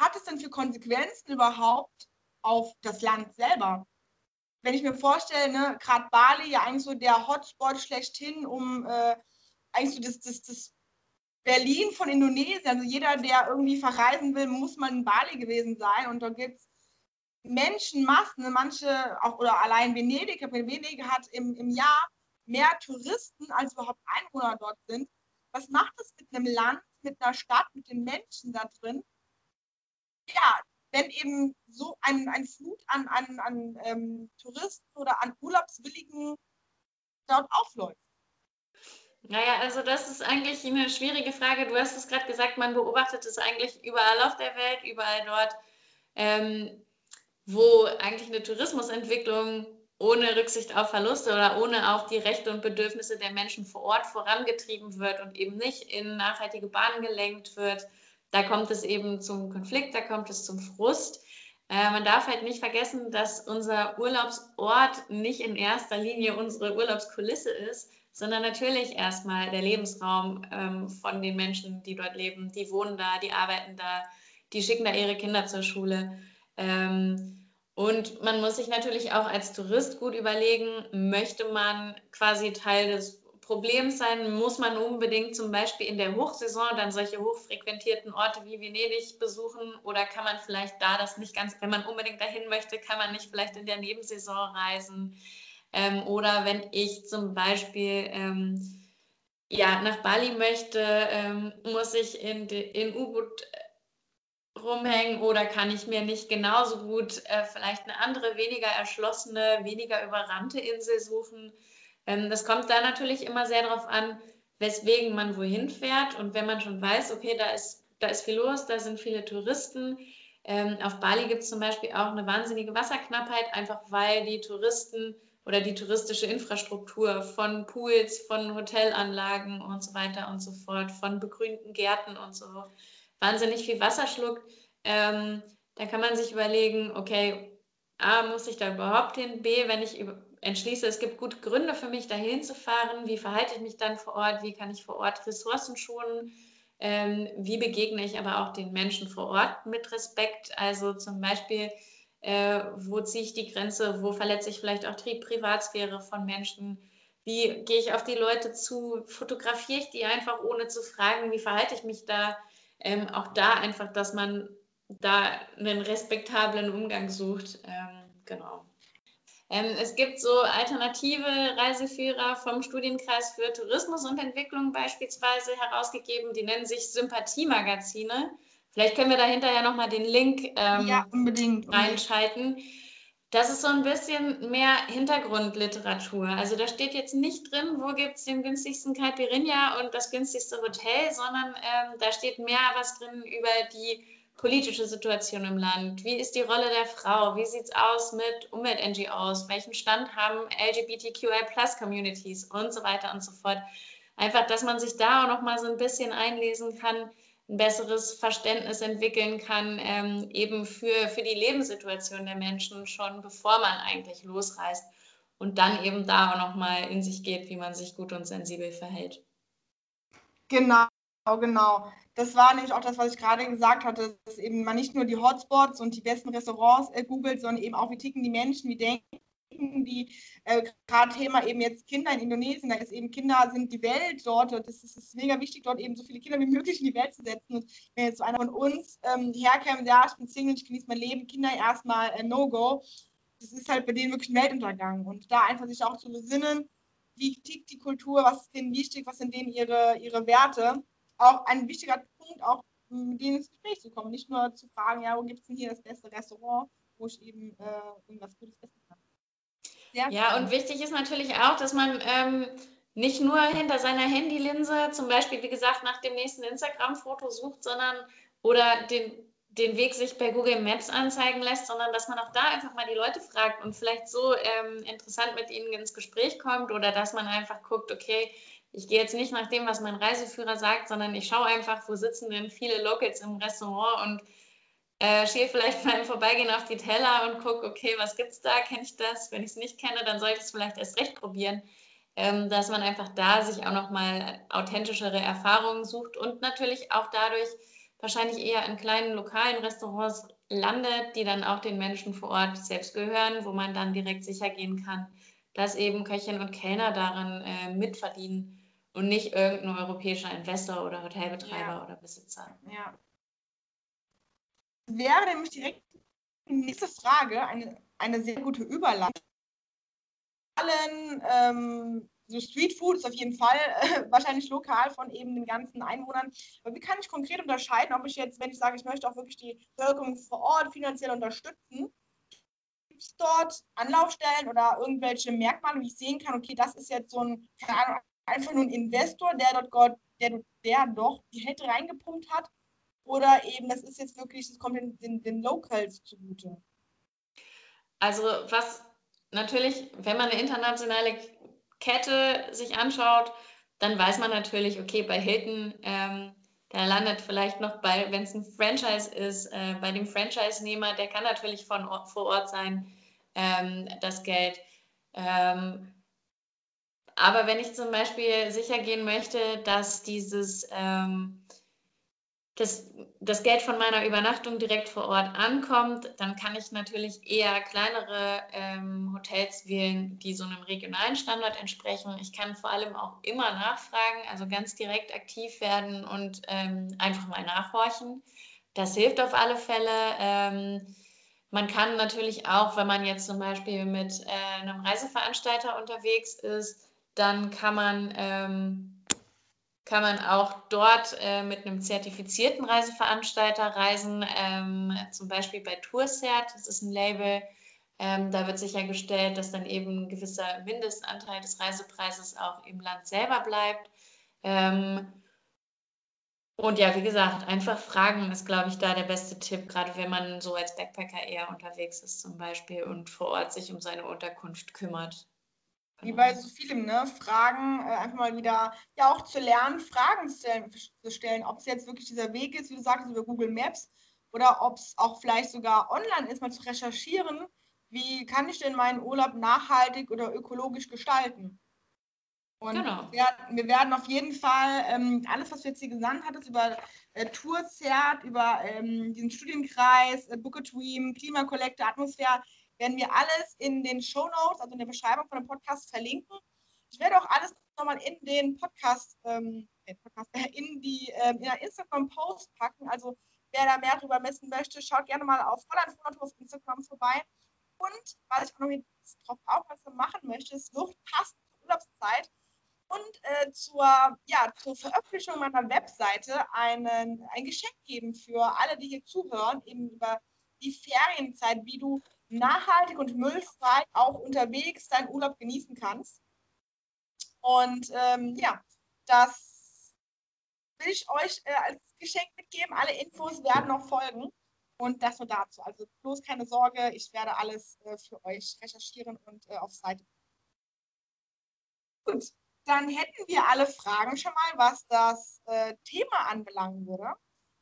hat es denn für Konsequenzen überhaupt auf das Land selber. Wenn ich mir vorstelle, ne, gerade Bali ja eigentlich so der Hotspot schlechthin, um äh, eigentlich so das, das, das Berlin von Indonesien, also jeder, der irgendwie verreisen will, muss mal in Bali gewesen sein und da gibt es Menschenmassen, manche auch, oder allein Venedig, Venedig hat im, im Jahr mehr Touristen, als überhaupt Einwohner dort sind. Was macht das mit einem Land, mit einer Stadt, mit den Menschen da drin? Ja, wenn eben so ein, ein Flut an, an, an ähm, Touristen oder an Urlaubswilligen dort aufläuft? Naja, also das ist eigentlich eine schwierige Frage. Du hast es gerade gesagt, man beobachtet es eigentlich überall auf der Welt, überall dort, ähm, wo eigentlich eine Tourismusentwicklung ohne Rücksicht auf Verluste oder ohne auf die Rechte und Bedürfnisse der Menschen vor Ort vorangetrieben wird und eben nicht in nachhaltige Bahnen gelenkt wird da kommt es eben zum Konflikt, da kommt es zum Frust. Äh, man darf halt nicht vergessen, dass unser Urlaubsort nicht in erster Linie unsere Urlaubskulisse ist, sondern natürlich erstmal der Lebensraum ähm, von den Menschen, die dort leben. Die wohnen da, die arbeiten da, die schicken da ihre Kinder zur Schule. Ähm, und man muss sich natürlich auch als Tourist gut überlegen, möchte man quasi Teil des Problems sein, muss man unbedingt zum Beispiel in der Hochsaison dann solche hochfrequentierten Orte wie Venedig besuchen oder kann man vielleicht da das nicht ganz, wenn man unbedingt dahin möchte, kann man nicht vielleicht in der Nebensaison reisen. Ähm, oder wenn ich zum Beispiel ähm, ja, nach Bali möchte, ähm, muss ich in, in U-Boot rumhängen oder kann ich mir nicht genauso gut äh, vielleicht eine andere, weniger erschlossene, weniger überrannte Insel suchen. Ähm, das kommt da natürlich immer sehr darauf an, weswegen man wohin fährt. Und wenn man schon weiß, okay, da ist, da ist viel los, da sind viele Touristen. Ähm, auf Bali gibt es zum Beispiel auch eine wahnsinnige Wasserknappheit, einfach weil die Touristen oder die touristische Infrastruktur von Pools, von Hotelanlagen und so weiter und so fort, von begrünten Gärten und so wahnsinnig viel Wasser schluckt. Ähm, da kann man sich überlegen, okay, A, muss ich da überhaupt hin? B, wenn ich entschließe, es gibt gute Gründe für mich, dahin zu fahren, wie verhalte ich mich dann vor Ort? Wie kann ich vor Ort Ressourcen schonen? Ähm, wie begegne ich aber auch den Menschen vor Ort mit Respekt? Also zum Beispiel, äh, wo ziehe ich die Grenze? Wo verletze ich vielleicht auch die Privatsphäre von Menschen? Wie gehe ich auf die Leute zu? Fotografiere ich die einfach ohne zu fragen? Wie verhalte ich mich da? ähm, auch da einfach, dass man da einen respektablen Umgang sucht. Ähm, genau. Ähm, es gibt so alternative Reiseführer vom Studienkreis für Tourismus und Entwicklung beispielsweise herausgegeben, die nennen sich Sympathiemagazine. Vielleicht können wir da hinterher nochmal den Link ähm, ja, unbedingt, reinschalten. Das ist so ein bisschen mehr Hintergrundliteratur. Also da steht jetzt nicht drin, wo gibt es den günstigsten Caipirinha und das günstigste Hotel, sondern ähm, da steht mehr was drin über die politische Situation im Land. Wie ist die Rolle der Frau? Wie sieht es aus mit Umwelt-NGOs? Welchen Stand haben LGBTQI-Plus-Communities und so weiter und so fort? Einfach, dass man sich da auch noch mal so ein bisschen einlesen kann, ein besseres Verständnis entwickeln kann, ähm, eben für, für die Lebenssituation der Menschen schon bevor man eigentlich losreist und dann eben da auch nochmal in sich geht, wie man sich gut und sensibel verhält. Genau, genau. Das war nämlich auch das, was ich gerade gesagt hatte, dass eben man nicht nur die Hotspots und die besten Restaurants äh, googelt, sondern eben auch, wie ticken die Menschen, wie denken die, äh, gerade Thema eben jetzt Kinder in Indonesien, da ist eben Kinder sind die Welt dort und es ist, ist, mega wichtig, dort eben so viele Kinder wie [laughs] möglich in die Welt zu setzen. Und wenn jetzt so einer von uns ähm, herkäme, ja, ich bin Single, ich genieße mein Leben, Kinder erstmal äh, No-Go, das ist halt bei denen wirklich ein Weltuntergang. Und da einfach sich auch zu besinnen, wie tickt die Kultur, was ist denen wichtig, was sind denen ihre, ihre Werte. Auch ein wichtiger Punkt, auch mit denen ins Gespräch zu kommen. Nicht nur zu fragen, ja, wo gibt es denn hier das beste Restaurant, wo ich eben äh, irgendwas Gutes essen Sehr ja, und wichtig ist natürlich auch, dass man ähm, nicht nur hinter seiner Handylinse, zum Beispiel, wie gesagt, nach dem nächsten Instagram-Foto sucht, sondern oder den, den Weg sich bei Google Maps anzeigen lässt, sondern dass man auch da einfach mal die Leute fragt und vielleicht so ähm, interessant mit ihnen ins Gespräch kommt oder dass man einfach guckt, okay, ich gehe jetzt nicht nach dem, was mein Reiseführer sagt, sondern ich schaue einfach, wo sitzen denn viele Locals im Restaurant und äh, schiel vielleicht [laughs] beim Vorbeigehen auf die Teller und gucke, okay, was gibt's da? Kenne ich das? Wenn ich es nicht kenne, dann sollte ich es vielleicht erst recht probieren. Ähm, dass man einfach da sich auch nochmal authentischere Erfahrungen sucht und natürlich auch dadurch wahrscheinlich eher in kleinen lokalen Restaurants landet, die dann auch den Menschen vor Ort selbst gehören, wo man dann direkt sicher gehen kann, dass eben Köchin und Kellner darin äh, mitverdienen und nicht irgendein europäischer Investor oder Hotelbetreiber ja. oder Besitzer. Ja, wäre nämlich direkt die nächste Frage eine, eine sehr gute Überleitung. Allen, ähm, so Street Food ist auf jeden Fall äh, [laughs] wahrscheinlich lokal von eben den ganzen Einwohnern. Aber wie kann ich konkret unterscheiden, ob ich jetzt, wenn ich sage, ich möchte auch wirklich die Bevölkerung vor Ort finanziell unterstützen, gibt es dort Anlaufstellen oder irgendwelche Merkmale, wie ich sehen kann, okay, das ist jetzt so ein, keine Ahnung, einfach nur ein Investor, der dort, Gott, der, der doch die Geld reingepumpt hat oder eben, das ist jetzt wirklich, das kommt den, den, den Locals zugute? Also was natürlich, wenn man eine internationale Kette sich anschaut, dann weiß man natürlich, okay, bei Hilton, ähm, da landet vielleicht noch bei, wenn es ein Franchise ist, äh, bei dem Franchise-Nehmer, der kann natürlich von Ort, vor Ort sein, ähm, das Geld. Ähm, aber wenn ich zum Beispiel sicher gehen möchte, dass dieses ähm, das, das Geld von meiner Übernachtung direkt vor Ort ankommt, dann kann ich natürlich eher kleinere ähm, Hotels wählen, die so einem regionalen Standard entsprechen. Ich kann vor allem auch immer nachfragen, also ganz direkt aktiv werden und ähm, einfach mal nachhorchen. Das hilft auf alle Fälle. Ähm, man kann natürlich auch, wenn man jetzt zum Beispiel mit äh, einem Reiseveranstalter unterwegs ist, dann kann man ähm, kann man auch dort äh, mit einem zertifizierten Reiseveranstalter reisen, ähm, zum Beispiel bei Tourcert, das ist ein Label, ähm, da wird sichergestellt, dass dann eben ein gewisser Mindestanteil des Reisepreises auch im Land selber bleibt. Ähm, und ja, wie gesagt, einfach fragen ist, glaube ich, da der beste Tipp, gerade wenn man so als Backpacker eher unterwegs ist zum Beispiel und vor Ort sich um seine Unterkunft kümmert. Wie bei so vielem, ne? Fragen, äh, einfach mal wieder, ja auch zu lernen, Fragen zu stellen, zu stellen, ob es jetzt wirklich dieser Weg ist, wie du sagst, über Google Maps oder ob es auch vielleicht sogar online ist, mal zu recherchieren, wie kann ich denn meinen Urlaub nachhaltig oder ökologisch gestalten? Und genau. wir, wir, werden auf jeden Fall ähm, alles, was du jetzt hier gesandt hattest, über äh, Tourzert, über ähm, diesen Studienkreis, äh, Book a Dream, Klimakollekte, Atmosphäre, werden wir alles in den Show Notes, also in der Beschreibung von dem Podcast verlinken. Ich werde auch alles nochmal in den Podcast, ähm, äh, [laughs] in die ähm, in Instagram-Post packen. Also wer da mehr darüber messen möchte, schaut gerne mal auf Holland auf Instagram vorbei. Und was ich auch noch darauf aufmerksam machen möchte, es wird passend zur Urlaubszeit und äh, zur, ja, zur Veröffentlichung meiner Webseite einen, ein Geschenk geben für alle, die hier zuhören, eben über die Ferienzeit, wie du nachhaltig und müllfrei auch unterwegs deinen Urlaub genießen kannst. Und ähm, ja, das will ich euch äh, als Geschenk mitgeben. Alle Infos werden noch folgen. Und das nur dazu. Also bloß keine Sorge, ich werde alles äh, für euch recherchieren und äh, auf Seite. Gut, dann hätten wir alle Fragen schon mal, was das äh, Thema anbelangen würde.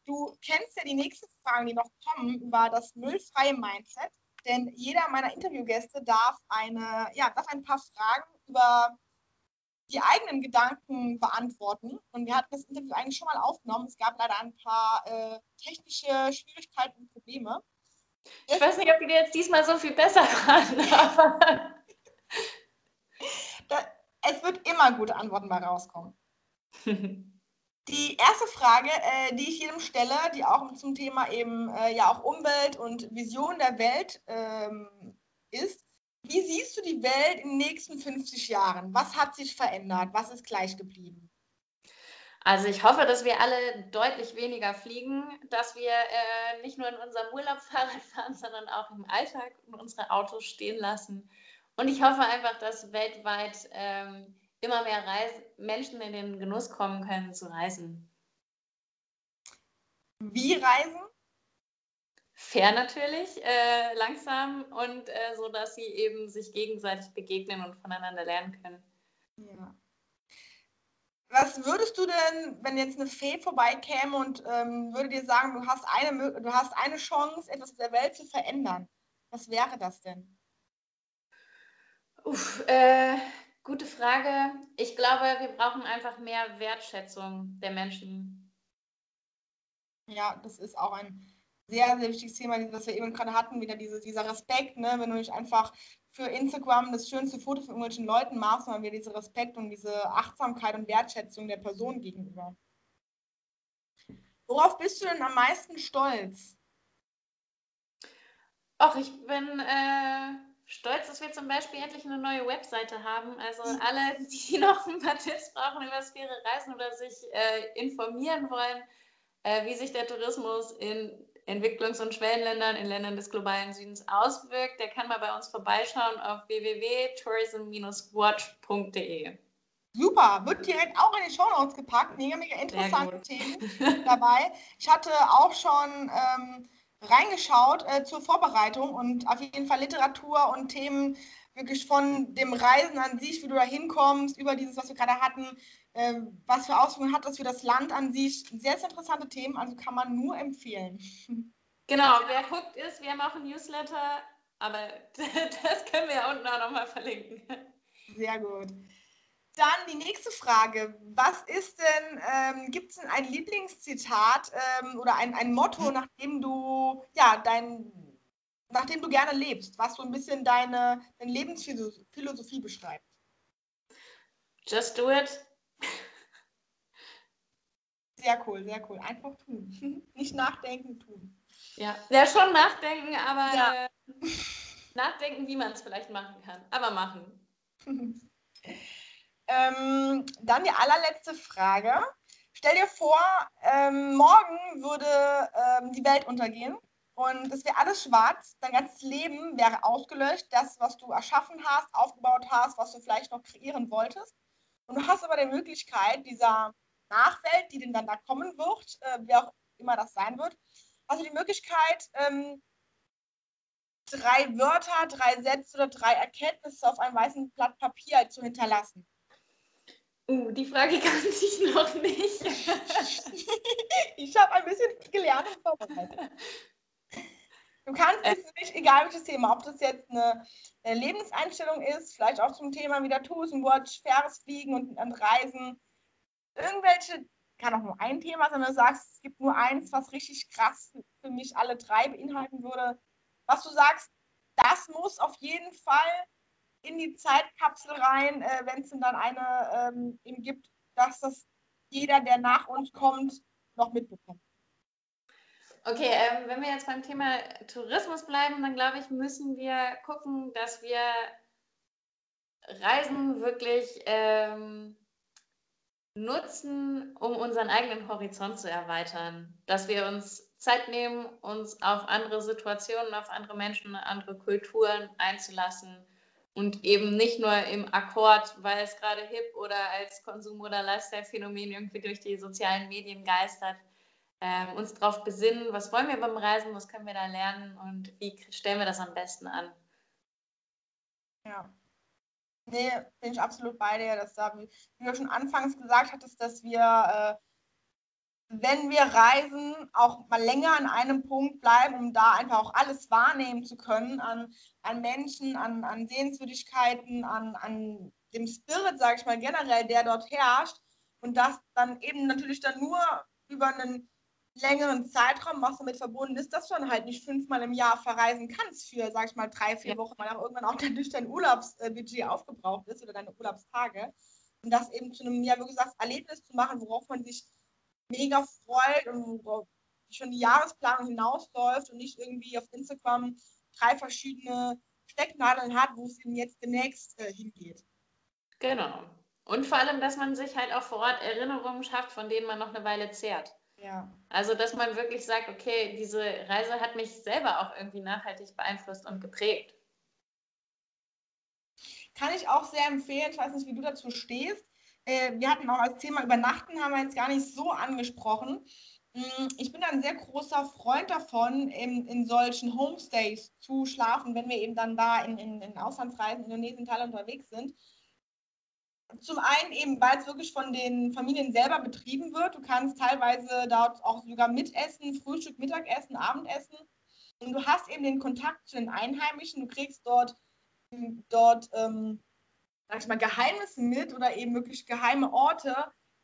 Du kennst ja die nächsten Fragen, die noch kommen über das müllfreie Mindset denn jeder meiner Interviewgäste darf, eine, ja, darf ein paar Fragen über die eigenen Gedanken beantworten. Und wir hatten das Interview eigentlich schon mal aufgenommen. Es gab leider ein paar äh, technische Schwierigkeiten und Probleme. Ich weiß nicht, ob die jetzt diesmal so viel besser waren. [laughs] es wird immer gute Antworten mal rauskommen. [laughs] Die erste Frage, äh, die ich jedem stelle, die auch zum Thema eben äh, ja auch Umwelt und Vision der Welt ähm, ist, wie siehst du die Welt in den nächsten 50 Jahren? Was hat sich verändert? Was ist gleich geblieben? Also ich hoffe, dass wir alle deutlich weniger fliegen, dass wir äh, nicht nur in unserem Urlaub [laughs] fahren, sondern auch im Alltag unsere Autos stehen lassen. Und ich hoffe einfach, dass weltweit ähm, immer mehr Reis Menschen in den Genuss kommen können zu reisen. Wie reisen? Fair natürlich, äh, langsam und äh, so, dass sie eben sich gegenseitig begegnen und voneinander lernen können. Ja. Was würdest du denn, wenn jetzt eine Fee vorbeikäme und ähm, würde dir sagen, du hast, eine, du hast eine Chance, etwas in der Welt zu verändern? Was wäre das denn? Uff, äh, Gute Frage. Ich glaube, wir brauchen einfach mehr Wertschätzung der Menschen. Ja, das ist auch ein sehr, sehr wichtiges Thema, das wir eben gerade hatten, wieder diese, dieser Respekt, ne? wenn du nicht einfach für Instagram das schönste Foto von irgendwelchen Leuten machst, sondern wieder diese Respekt und diese Achtsamkeit und Wertschätzung der Person gegenüber. Worauf bist du denn am meisten stolz? Ach, ich bin äh, stolz, dass wir zum Beispiel endlich eine neue Webseite haben. Also mhm. alle, die [laughs] noch ein paar Tipps brauchen über Sphäre Reisen oder sich äh, informieren wollen, äh, wie sich der Tourismus in Entwicklungs- und Schwellenländern, in Ländern des globalen Südens auswirkt, der kann mal bei uns vorbeischauen auf www.tourism-watch.de. Super, wird direkt auch in die Show Notes gepackt. Mega, mega interessante Themen [laughs] dabei. Ich hatte auch schon ähm, reingeschaut äh, zur Vorbereitung und auf jeden Fall Literatur und Themen wirklich von dem Reisen an sich, wie du da hinkommst, über dieses, was wir gerade hatten, äh, was für Auswirkungen hat das für das Land an sich. Sehr, sehr interessante Themen, also kann man nur empfehlen. [laughs] Genau, wer hooked ist, wir haben auch ein Newsletter, aber [laughs] das können wir ja unten auch nochmal verlinken. Sehr gut. Dann die nächste Frage. Was ist denn ähm, gibt es denn ein Lieblingszitat ähm, oder ein, ein Motto, mhm. nachdem du, ja, dein, nachdem du gerne lebst, was so ein bisschen deine, deine Lebensphilosophie beschreibt? Just do it. Sehr cool, sehr cool. Einfach tun. [laughs] Nicht nachdenken, tun. Ja, ja schon nachdenken, aber ja. äh, nachdenken, wie man es vielleicht machen kann. Aber machen. [laughs] ähm, dann die allerletzte Frage. Stell dir vor, ähm, morgen würde ähm, die Welt untergehen und es wäre alles schwarz. Dein ganzes Leben wäre ausgelöscht. Das, was du erschaffen hast, aufgebaut hast, was du vielleicht noch kreieren wolltest. Und du hast aber die Möglichkeit, dieser Nachwelt, die denn dann da kommen wird, äh, wer auch immer das sein wird, hast du die Möglichkeit, ähm, drei Wörter, drei Sätze oder drei Erkenntnisse auf einem weißen Blatt Papier zu hinterlassen. Uh, die Frage [laughs] kannte ich noch nicht. [laughs] ich habe ein bisschen gelernt und vorbereitet. Du kannst äh. es nicht, egal welches Thema, ob das jetzt eine, eine, Lebenseinstellung ist, vielleicht auch zum Thema wieder Tourism Watch, faires Fliegen und, und Reisen, irgendwelche, kann auch nur ein Thema sein, wenn du sagst, es gibt nur eins, was richtig krass für mich alle drei beinhalten würde, was du sagst, das muss auf jeden Fall in die Zeitkapsel rein, äh, wenn es dann eine ähm, eben gibt, dass das jeder, der nach uns kommt, noch mitbekommt. Okay, ähm, wenn wir jetzt beim Thema Tourismus bleiben, dann glaube ich, müssen wir gucken, dass wir Reisen wirklich ähm, nutzen, um unseren eigenen Horizont zu erweitern. Dass wir uns Zeit nehmen, uns auf andere Situationen, auf andere Menschen, andere Kulturen einzulassen und eben nicht nur im Akkord, weil es gerade hip oder als Konsum- oder Lifestyle-Phänomen irgendwie durch die sozialen Medien geistert, äh, uns darauf besinnen, was wollen wir beim Reisen, was können wir da lernen und wie stellen wir das am besten an. Ja. Nee, bin ich absolut bei dir, dass da, wie, wie du schon anfangs gesagt hattest, dass wir, äh, wenn wir reisen, auch mal länger an einem Punkt bleiben, um da einfach auch alles wahrnehmen zu können an, an Menschen, an, an Sehenswürdigkeiten, an, an dem Spirit, sage ich mal, generell, der dort herrscht. Und das dann eben natürlich dann nur über einen längeren Zeitraum, was damit verbunden ist, dass du dann halt nicht fünfmal im Jahr verreisen kannst für, sag ich mal, drei, vier ja. Wochen, weil auch irgendwann auch [laughs] durch dein Urlaubsbudget aufgebraucht ist oder deine Urlaubstage. Und das eben zu einem, ja, wie gesagt, Erlebnis zu machen, worauf man sich mega freut und schon die Jahresplanung hinausläuft und nicht irgendwie auf Instagram drei verschiedene Stecknadeln hat, wo es eben jetzt demnächst äh, hingeht. Genau. Und vor allem, dass man sich halt auch vor Ort Erinnerungen schafft, von denen man noch eine Weile zehrt. Ja. Also, dass man wirklich sagt, okay, diese Reise hat mich selber auch irgendwie nachhaltig beeinflusst und geprägt. Kann ich auch sehr empfehlen. Ich weiß nicht, wie du dazu stehst. Äh, wir hatten auch als Thema Übernachten, haben wir jetzt gar nicht so angesprochen. Mm, ich bin ein sehr großer Freund davon, in, in solchen Homestays zu schlafen, wenn wir eben dann da in, in, in Auslandsreisen, Indonesien, Thailand unterwegs sind zum einen eben, weil es wirklich von den Familien selber betrieben wird. Du kannst teilweise dort auch sogar mitessen, Frühstück, Mittagessen, Abendessen. Und du hast eben den Kontakt zu den Einheimischen. Du kriegst dort, dort ähm, sag ich mal, Geheimnisse mit oder eben wirklich geheime Orte,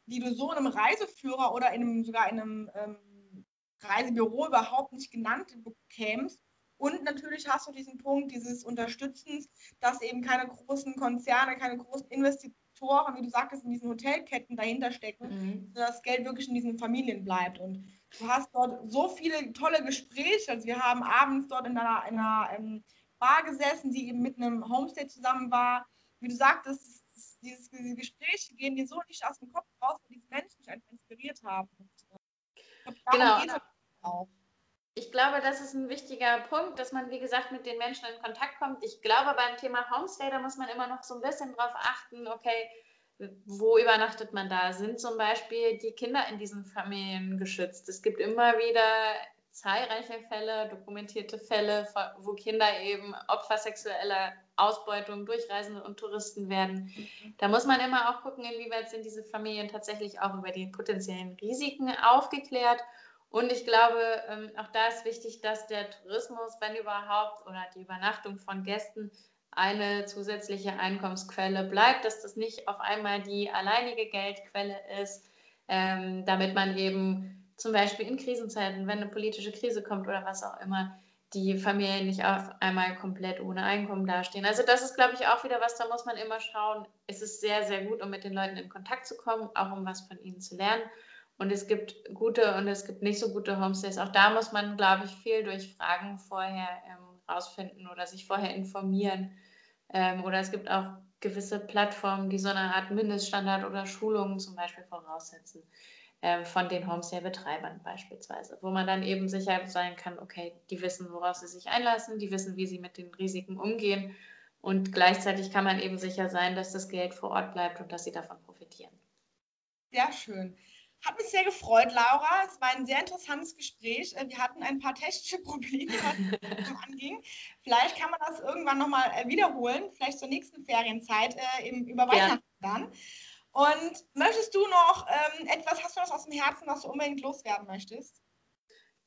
die du so in einem Reiseführer oder in einem, sogar in einem ähm, Reisebüro überhaupt nicht genannt bekämst. Und natürlich hast du diesen Punkt dieses Unterstützens, dass eben keine großen Konzerne, keine großen Investitionen Faktoren, wie du sagtest, in diesen Hotelketten dahinter stecken, mhm. dass das Geld wirklich in diesen Familien bleibt. Und du hast dort so viele tolle Gespräche. Also wir haben abends dort in einer, in einer ähm, Bar gesessen, die eben mit einem Homestay zusammen war. Wie du sagtest, dieses, diese Gespräche gehen dir so nicht aus dem Kopf raus, weil diese Menschen dich einfach inspiriert haben. Äh, genau. Auch ich glaube, das ist ein wichtiger Punkt, dass man, wie gesagt, mit den Menschen in Kontakt kommt. Ich glaube, beim Thema Homestay, da muss man immer noch so ein bisschen drauf achten, okay, wo übernachtet man da? Sind zum Beispiel die Kinder in diesen Familien geschützt? Es gibt immer wieder zahlreiche Fälle, dokumentierte Fälle, wo Kinder eben Opfer sexueller Ausbeutung durch Reisende und Touristen werden. Da muss man immer auch gucken, inwieweit sind diese Familien tatsächlich auch über die potenziellen Risiken aufgeklärt und ich glaube, ähm, auch da ist wichtig, dass der Tourismus, wenn überhaupt, oder die Übernachtung von Gästen eine zusätzliche Einkommensquelle bleibt, dass das nicht auf einmal die alleinige Geldquelle ist. ähm, damit man eben zum Beispiel in Krisenzeiten, wenn eine politische Krise kommt oder was auch immer, die Familien nicht auf einmal komplett ohne Einkommen dastehen. Also das ist, glaube ich, auch wieder was, da muss man immer schauen. Es ist sehr, sehr gut, um mit den Leuten in Kontakt zu kommen, auch um was von ihnen zu lernen. Und es gibt gute und es gibt nicht so gute Homestays. Auch da muss man, glaube ich, viel durch Fragen vorher ähm, rausfinden oder sich vorher informieren. Ähm, oder es gibt auch gewisse Plattformen, die so eine Art Mindeststandard oder Schulungen zum Beispiel voraussetzen. Ähm, von den Homestay-Betreibern beispielsweise, wo man dann eben sicher sein kann, okay, die wissen, worauf sie sich einlassen, die wissen, wie sie mit den Risiken umgehen und gleichzeitig kann man eben sicher sein, dass das Geld vor Ort bleibt und dass sie davon profitieren. Sehr schön. Hat mich sehr gefreut, Laura. Es war ein sehr interessantes Gespräch. Äh, wir hatten ein paar technische [laughs] Probleme, was [laughs] anging. Vielleicht kann man das irgendwann nochmal äh, wiederholen, vielleicht zur nächsten Ferienzeit, äh, über Weihnachten ja. dann. Und möchtest du noch ähm, etwas, hast du was aus dem Herzen, was du unbedingt loswerden möchtest?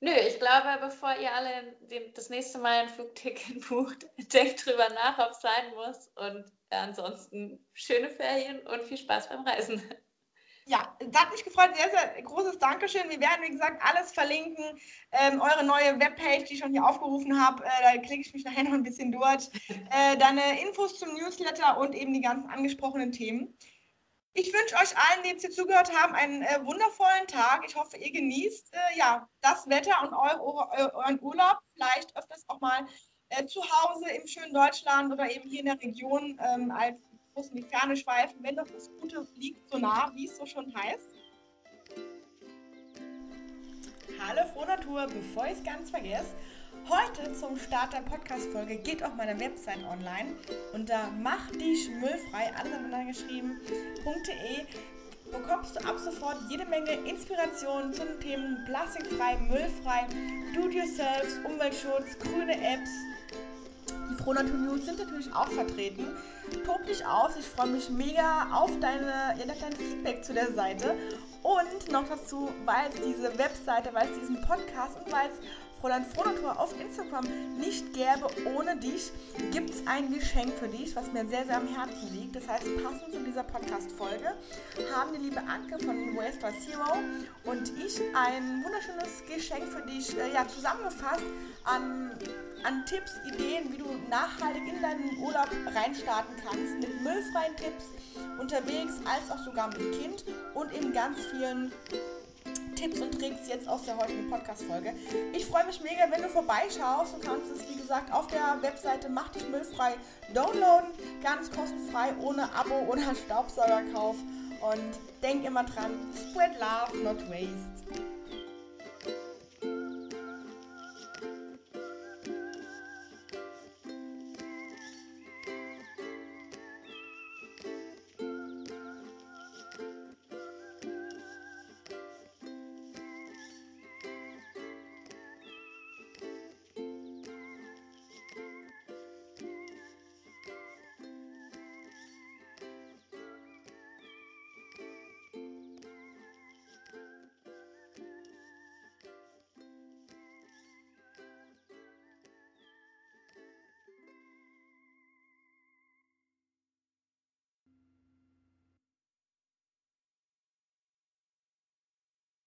Nö, ich glaube, bevor ihr alle den, das nächste Mal ein Flugticket [laughs] bucht, denkt drüber nach, ob es sein muss. Und ansonsten schöne Ferien und viel Spaß beim Reisen. Ja, das hat mich gefreut. Sehr, sehr großes Dankeschön. Wir werden, wie gesagt, alles verlinken. Ähm, eure neue Webpage, die ich schon hier aufgerufen habe, äh, da klicke ich mich nachher noch ein bisschen durch. Äh, deine Infos zum Newsletter und eben die ganzen angesprochenen Themen. Ich wünsche euch allen, die jetzt hier zugehört haben, einen äh, wundervollen Tag. Ich hoffe, ihr genießt äh, ja, das Wetter und eu euren Urlaub. Vielleicht öfters auch mal äh, zu Hause im schönen Deutschland oder eben hier in der Region ähm, als groß in die Ferne schweifen, wenn doch das Gute liegt so nah, wie es so schon heißt. Hallo Froh Natur, bevor ich es ganz vergesse, Heute zum Start der Podcast-Folge geht auf meiner Website online unter mach dich müllfrei, alles aneinander geschrieben.de bekommst du ab sofort jede Menge Inspiration zu den Themen plastikfrei, müllfrei, do-it-yourself, Umweltschutz, grüne Apps. Die Frohnatur News sind natürlich auch vertreten. Tob dich aus, ich freue mich mega auf deine, ja, dein Feedback zu der Seite. Und noch dazu, weil es diese Webseite, weil es diesen Podcast und weil es Fräulein Frohnatur auf Instagram nicht gäbe ohne dich, gibt es ein Geschenk für dich, was mir sehr, sehr am Herzen liegt. Das heißt, passend zu dieser Podcast-Folge haben die liebe Anke von Waste by Zero und ich ein wunderschönes Geschenk für dich äh, ja, zusammengefasst an, an Tipps, Ideen, wie du nachhaltig in deinen Urlaub reinstarten kannst, mit müllfreien Tipps unterwegs, als auch sogar mit Kind und in ganz vielen Tipps und Tricks jetzt aus der heutigen Podcast-Folge. Ich freue mich mega, wenn du vorbeischaust. Du kannst es, wie gesagt, auf der Webseite Mach dich müllfrei downloaden. Ganz kostenfrei, ohne Abo [laughs] oder Staubsaugerkauf. Und denk immer dran, spread love, not waste.